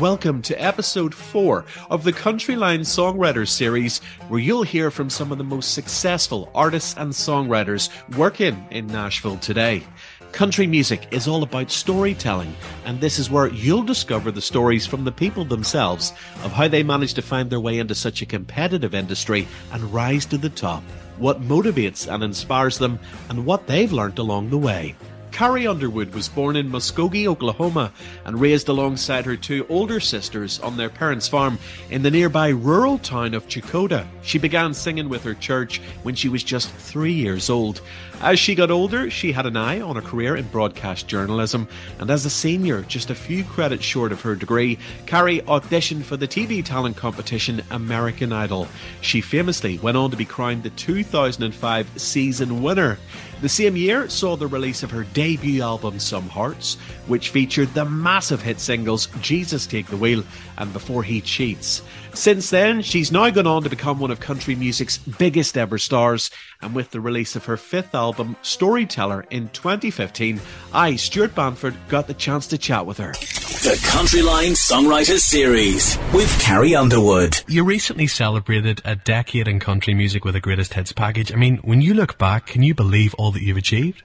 Welcome to episode 4 of the Countryline Songwriters series, where you'll hear from some of the most successful artists and songwriters working in Nashville today. Country music is all about storytelling, and this is where you'll discover the stories from the people themselves of how they managed to find their way into such a competitive industry and rise to the top, what motivates and inspires them, and what they've learned along the way. Carrie Underwood was born in Muskogee, Oklahoma, and raised alongside her two older sisters on their parents' farm in the nearby rural town of Checotah. She began singing with her church when she was just three years old. As she got older, she had an eye on a career in broadcast journalism, and as a senior, just a few credits short of her degree, Carrie auditioned for the TV talent competition American Idol. She famously went on to be crowned the 2005 season winner. The same year saw the release of her debut album Some Hearts, which featured the massive hit singles Jesus Take the Wheel and Before He Cheats. Since then, she's now gone on to become one of country music's biggest ever stars, and with the release of her fifth album, Storyteller, in 2015, I, Stuart Banford, got the chance to chat with her. The Countryline Songwriters Series with Carrie Underwood. You recently celebrated a decade in country music with a greatest hits package. I mean, when you look back, can you believe all that you've achieved?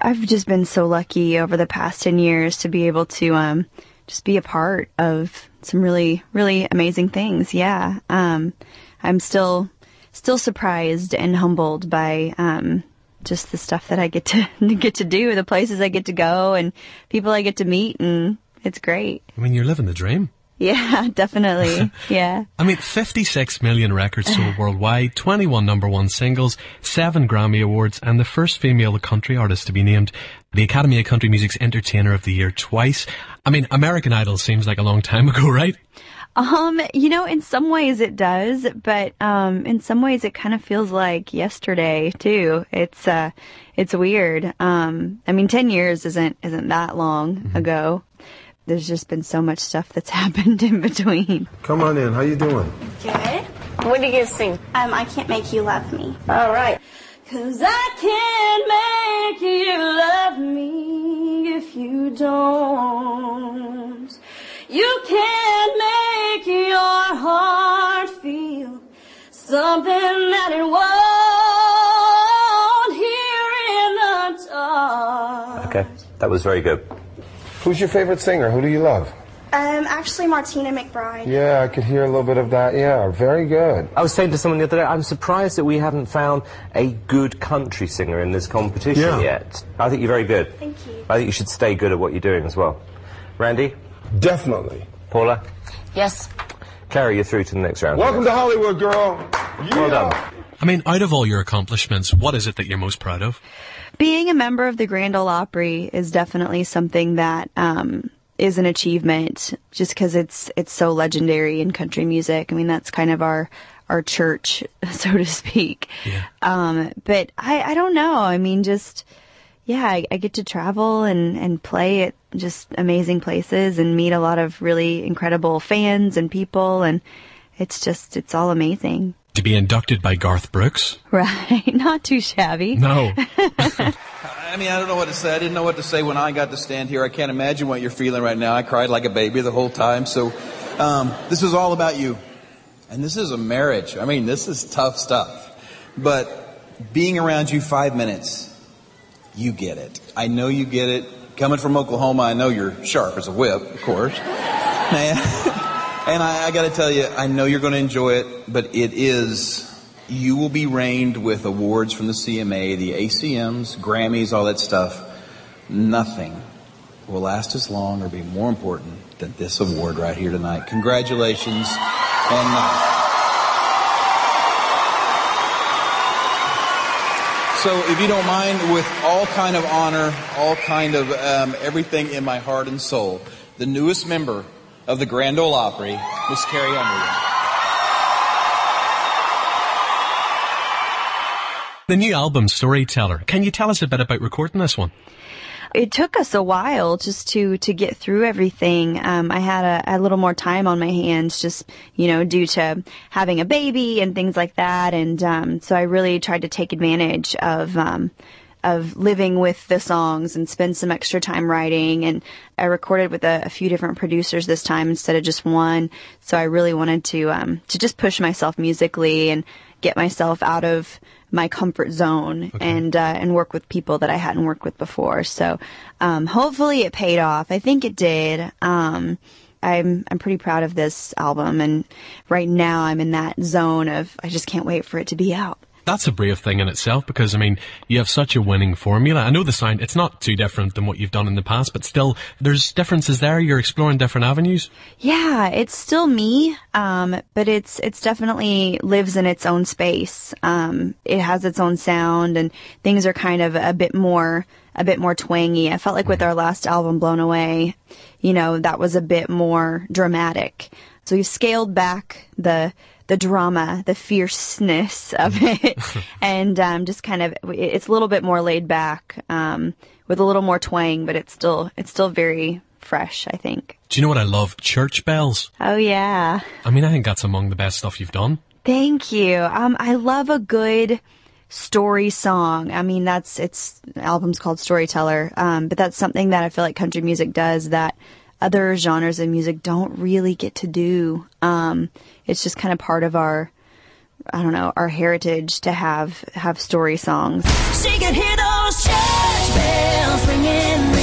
I've just been so lucky over the past 10 years to be able to um, just be a part of some really, really amazing things. Yeah. Um, I'm still, still surprised and humbled by, um, just the stuff that I get to get to do, the places I get to go and people I get to meet and it's great. I mean, you're living the dream. Yeah, definitely. Yeah. I mean, 56 million records sold worldwide, 21 number one singles, 7 Grammy Awards, and the first female country artist to be named the Academy of Country Music's Entertainer of the Year twice. I mean, American Idol seems like a long time ago, right? Um, you know, in some ways it does, but um, in some ways it kind of feels like yesterday too. It's uh, it's weird. Um, I mean, ten years isn't isn't that long mm-hmm. ago. There's just been so much stuff that's happened in between. Come on in. How you doing? Good. What are you gonna sing? Um, I can't make you love me. All right. Cause I can't make you love me if you don't. You can't make your heart feel something that it won't hear in the dark. Okay, that was very good. Who's your favorite singer? Who do you love? Um, actually, Martina McBride. Yeah, I could hear a little bit of that. Yeah, very good. I was saying to someone the other day, I'm surprised that we haven't found a good country singer in this competition yeah. yet. I think you're very good. Thank you. I think you should stay good at what you're doing as well. Randy? Definitely. Paula? Yes. Carrie, you're through to the next round. Welcome to Hollywood, girl. Yeah. Well done. I mean, out of all your accomplishments, what is it that you're most proud of? Being a member of the Grand Ole Opry is definitely something that um, is an achievement just because it's it's so legendary in country music. I mean, that's kind of our our church, so to speak. Yeah. Um, but I I don't know. I mean, just yeah, I, I get to travel and and play at just amazing places and meet a lot of really incredible fans and people, and it's just it's all amazing. To be inducted by Garth Brooks. Right, not too shabby. No. I mean, I don't know what to say. I didn't know what to say when I got to stand here. I can't imagine what you're feeling right now. I cried like a baby the whole time. So, um, this is all about you. And this is a marriage. I mean, this is tough stuff. But being around you five minutes, you get it. I know you get it. Coming from Oklahoma, I know you're sharp as a whip, of course. and, I, I got to tell you, I know you're going to enjoy it, but it is you will be rained with awards from the CMA, the ACMs, Grammys, all that stuff. Nothing will last as long or be more important than this award right here tonight. Congratulations. And uh, so, if you don't mind, with all kind of honor, all kind of um, everything in my heart and soul, the newest member of the Grand Ole Opry, Miss Carrie Underwood. The new album, Storyteller. Can you tell us a bit about recording this one? It took us a while just to to get through everything. Um, I had a, a, little more time on my hands, just you know, due to having a baby and things like that. And um, so I really tried to take advantage of um, of living with the songs and spend some extra time writing. And I recorded with a, a few different producers this time instead of just one. So I really wanted to um, to just push myself musically and get myself out of my comfort zone and uh, and work with people that I hadn't worked with before. So um, hopefully it paid off. I think it did. Um, I'm I'm pretty proud of this album, and right now I'm in that zone of I just can't wait for it to be out. That's a brave thing in itself because, I mean, you have such a winning formula. I know the sound, it's not too different than what you've done in the past, but still, there's differences there. You're exploring different avenues. Yeah, it's still me, um, but it's it's definitely lives in its own space. Um, it has its own sound, and things are kind of a bit more a bit more twangy. I felt like with our last album, Blown Away, you know, that was a bit more dramatic. So we scaled back the the drama, the fierceness of it, and um, just kind of it's a little bit more laid back um, with a little more twang, but it's still it's still very fresh. I think. Do you know what I love? Church bells. Oh yeah. I mean, I think that's among the best stuff you've done. Thank you. Um, I love a good story song. I mean, that's it's the album's called Storyteller, um, but that's something that I feel like country music does that other genres of music don't really get to do. Um, it's just kind of part of our, I don't know, our heritage to have have story songs. She could hear those church bells ringing.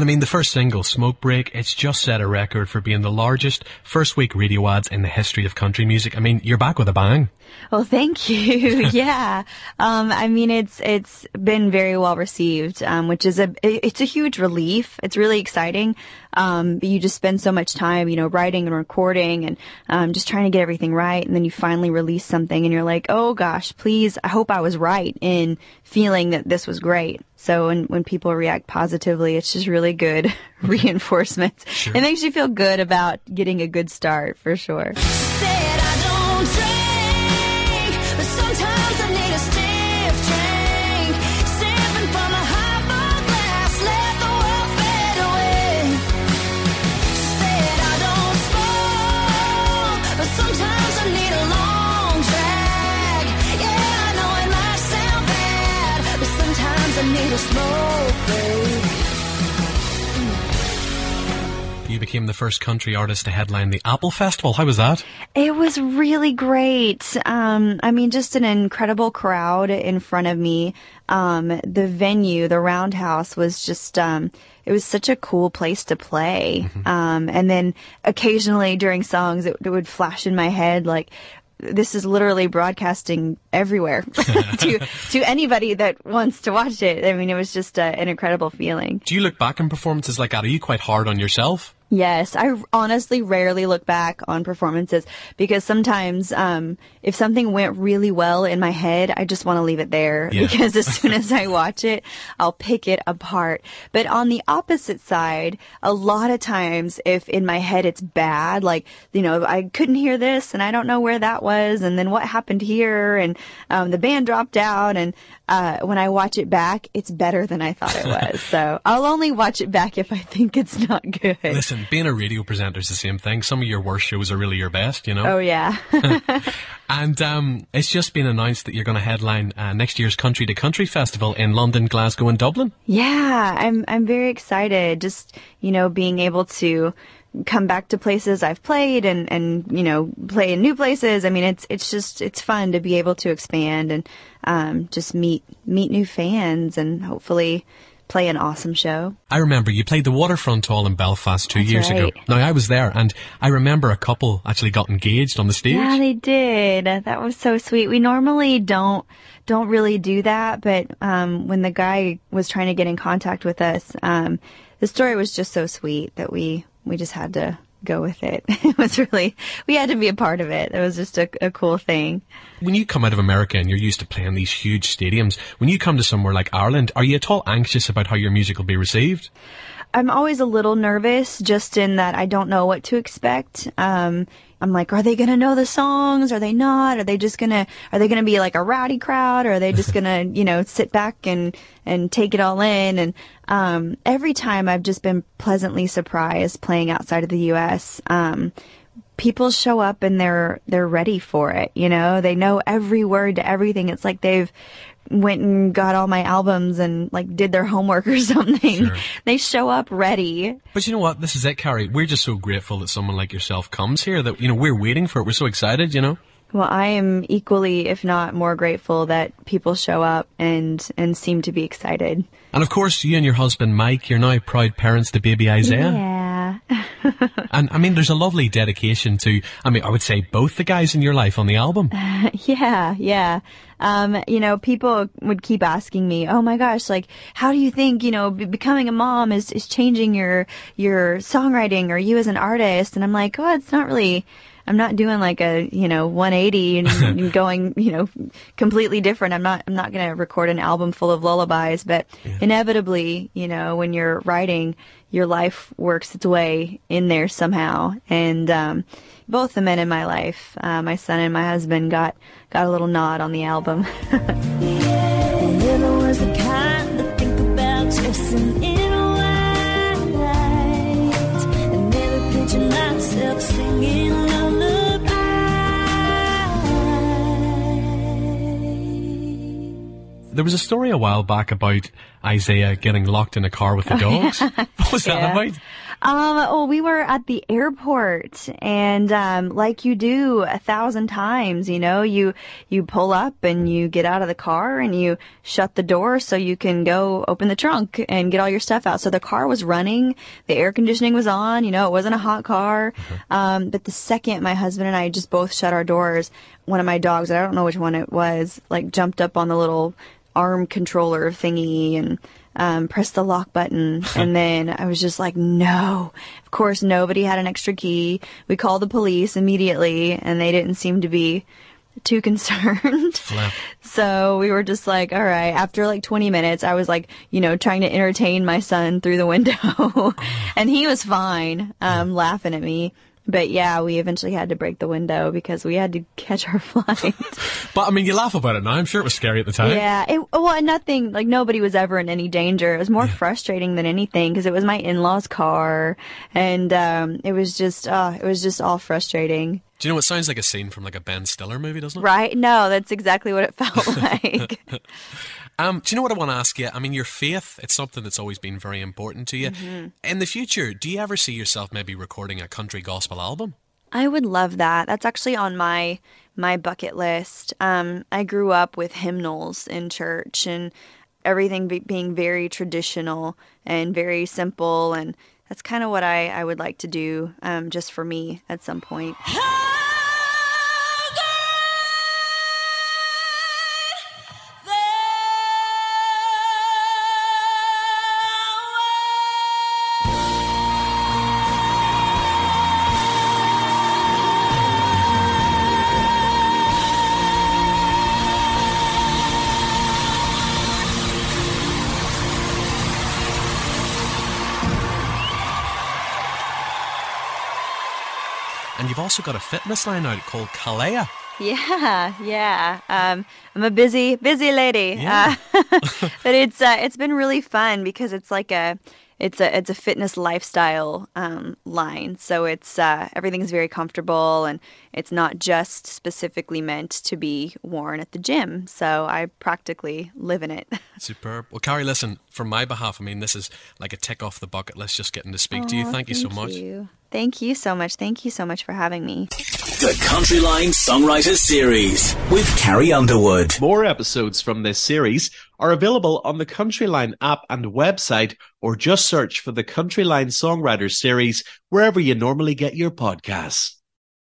And I mean, the first single, Smoke Break, it's just set a record for being the largest first week radio adds in the history of country music. I mean, you're back with a bang. Well, thank you. yeah. Um, I mean, it's, it's been very well received, um, which is a, it's a huge relief. It's really exciting. Um, but you just spend so much time, you know, writing and recording and, um, just trying to get everything right. And then you finally release something and you're like, oh gosh, please, I hope I was right in feeling that this was great. So when, when people react positively, it's just really good reinforcement. It makes you feel good about getting a good start for sure. You became the first country artist to headline the Apple Festival. How was that? It was really great. Um, I mean, just an incredible crowd in front of me. Um, the venue, the Roundhouse, was just, um, it was such a cool place to play. Um, and then occasionally during songs, it, it would flash in my head like, this is literally broadcasting everywhere to to anybody that wants to watch it. I mean, it was just uh, an incredible feeling. Do you look back on performances like that? Are you quite hard on yourself? Yes, I honestly rarely look back on performances because sometimes um, if something went really well in my head, I just want to leave it there Yeah. because as soon as I watch it, I'll pick it apart. But on the opposite side, a lot of times if in my head it's bad, like, you know, I couldn't hear this and I don't know where that was and then what happened here and um, the band dropped out and uh, when I watch it back, it's better than I thought it was. so I'll only watch it back if I think it's not good. Listen, being a radio presenter is the same thing. Some of your worst shows are really your best, you know? Oh yeah. And um, it's just been announced that you're going to headline uh, next year's Country to Country Festival in London, Glasgow, and Dublin. yeah, I'm I'm very excited. Just you know, being able to come back to places I've played and and you know play in new places. I mean, it's it's just it's fun to be able to expand and um, just meet meet new fans and hopefully play an awesome show. I remember you played the Waterfront Hall in Belfast two That's years ago. Now, I was there, and I remember a couple actually got engaged on the stage. Yeah, they did. That was so sweet. We normally don't don't really do that, but um, when the guy was trying to get in contact with us, um, the story was just so sweet that we we just had to go with it. It was really we had to be a part of it. It was just a, a cool thing. When you come out of America and you're used to playing these huge stadiums, when you come to somewhere like Ireland, are you at all anxious about how your music will be received? I'm always a little nervous just in that I don't know what to expect. Um, I'm like, are they gonna know the songs? Are they not? Are they just gonna are they gonna be like a rowdy crowd? Or are they just gonna you know sit back and and take it all in? And um, every time I've just been pleasantly surprised playing outside of the U.S. Um, people show up and they're they're ready for it. You know, they know every word to everything. It's like they've went and got all my albums and like did their homework or something. Sure. They show up ready. But you know what? This is it, Carrie. We're just so grateful that someone like yourself comes here that, you know, we're waiting for it. We're so excited, you know? Well, I am equally, if not more grateful that people show up and and seem to be excited. And of course, you and your husband Mike, you're now proud parents to baby Isaiah. Yeah. And I mean, there's a lovely dedication to, I mean, I would say both the guys in your life on the album. yeah, yeah. Um, you know, people would keep asking me, "Oh my gosh, like, how do you think, you know, be- becoming a mom is is changing your your songwriting or you as an artist?" And I'm like, "Oh, it's not really." I'm not doing like a, you know, 180 and, and going, you know, completely different. I'm not, I'm not going to record an album full of lullabies, but inevitably, you know, when you're writing, your life works its way in there somehow. And, um, both the men in my life, uh, my son and my husband got, got a little nod on the album. There was a story a while back about Isaiah getting locked in a car with the dogs. what was that about? Um, well, we were at the airport and, um, like you do a thousand times, you know, you, you pull up and you get out of the car and you shut the door so you can go open the trunk and get all your stuff out. So the car was running, the air conditioning was on, you know, it wasn't a hot car. Um, but the second my husband and I just both shut our doors, one of my dogs, I don't know which one it was, like jumped up on the little arm controller thingy and um, pressed the lock button. and then I was just like, no. Of course, nobody had an extra key. We called the police immediately, and they didn't seem to be too concerned. Flip. So we were just like, all right. After like 20 minutes, I was like, you know, trying to entertain my son through the window, and he was fine, um, laughing at me. But yeah, we eventually had to break the window because we had to catch our flight. But I mean, you laugh about it now. I'm sure it was scary at the time. Yeah, it, well, nothing, like nobody was ever in any danger. It was more frustrating than anything because it was my in-laws car and, um, it was just, uh, it was just all frustrating. Do you know, it sounds like a scene from like a Ben Stiller movie, doesn't it? Right? No, that's exactly what it felt like. Um, do you know what I want to ask you? I mean, your faith, it's something that's always been very important to you. Mm-hmm. In the future, do you ever see yourself maybe recording a country gospel album? I would love that. That's actually on my my bucket list. Um, I grew up with hymnals in church and everything be- being very traditional and very simple, and that's kind of what I, I would like to do um, just for me at some point. You've also got a fitness line out called Calia. Yeah, yeah. Um, I'm a busy, busy lady. Yeah. Uh, but it's uh, it's been really fun because it's like a it's a it's a fitness lifestyle um, line. So it's uh, everything's very comfortable and it's not just specifically meant to be worn at the gym. So I practically live in it. Superb. Well, Carrie, listen, from my behalf, I mean, this is like a tick off the bucket list just getting to speak to you. Aw, Thank you so much. you. Thank you so much. Thank you so much for having me. The Countryline Songwriters Series with Carrie Underwood. More episodes from this series are available on the Countryline app and website, or just search for the Countryline Songwriters series wherever you normally get your podcasts.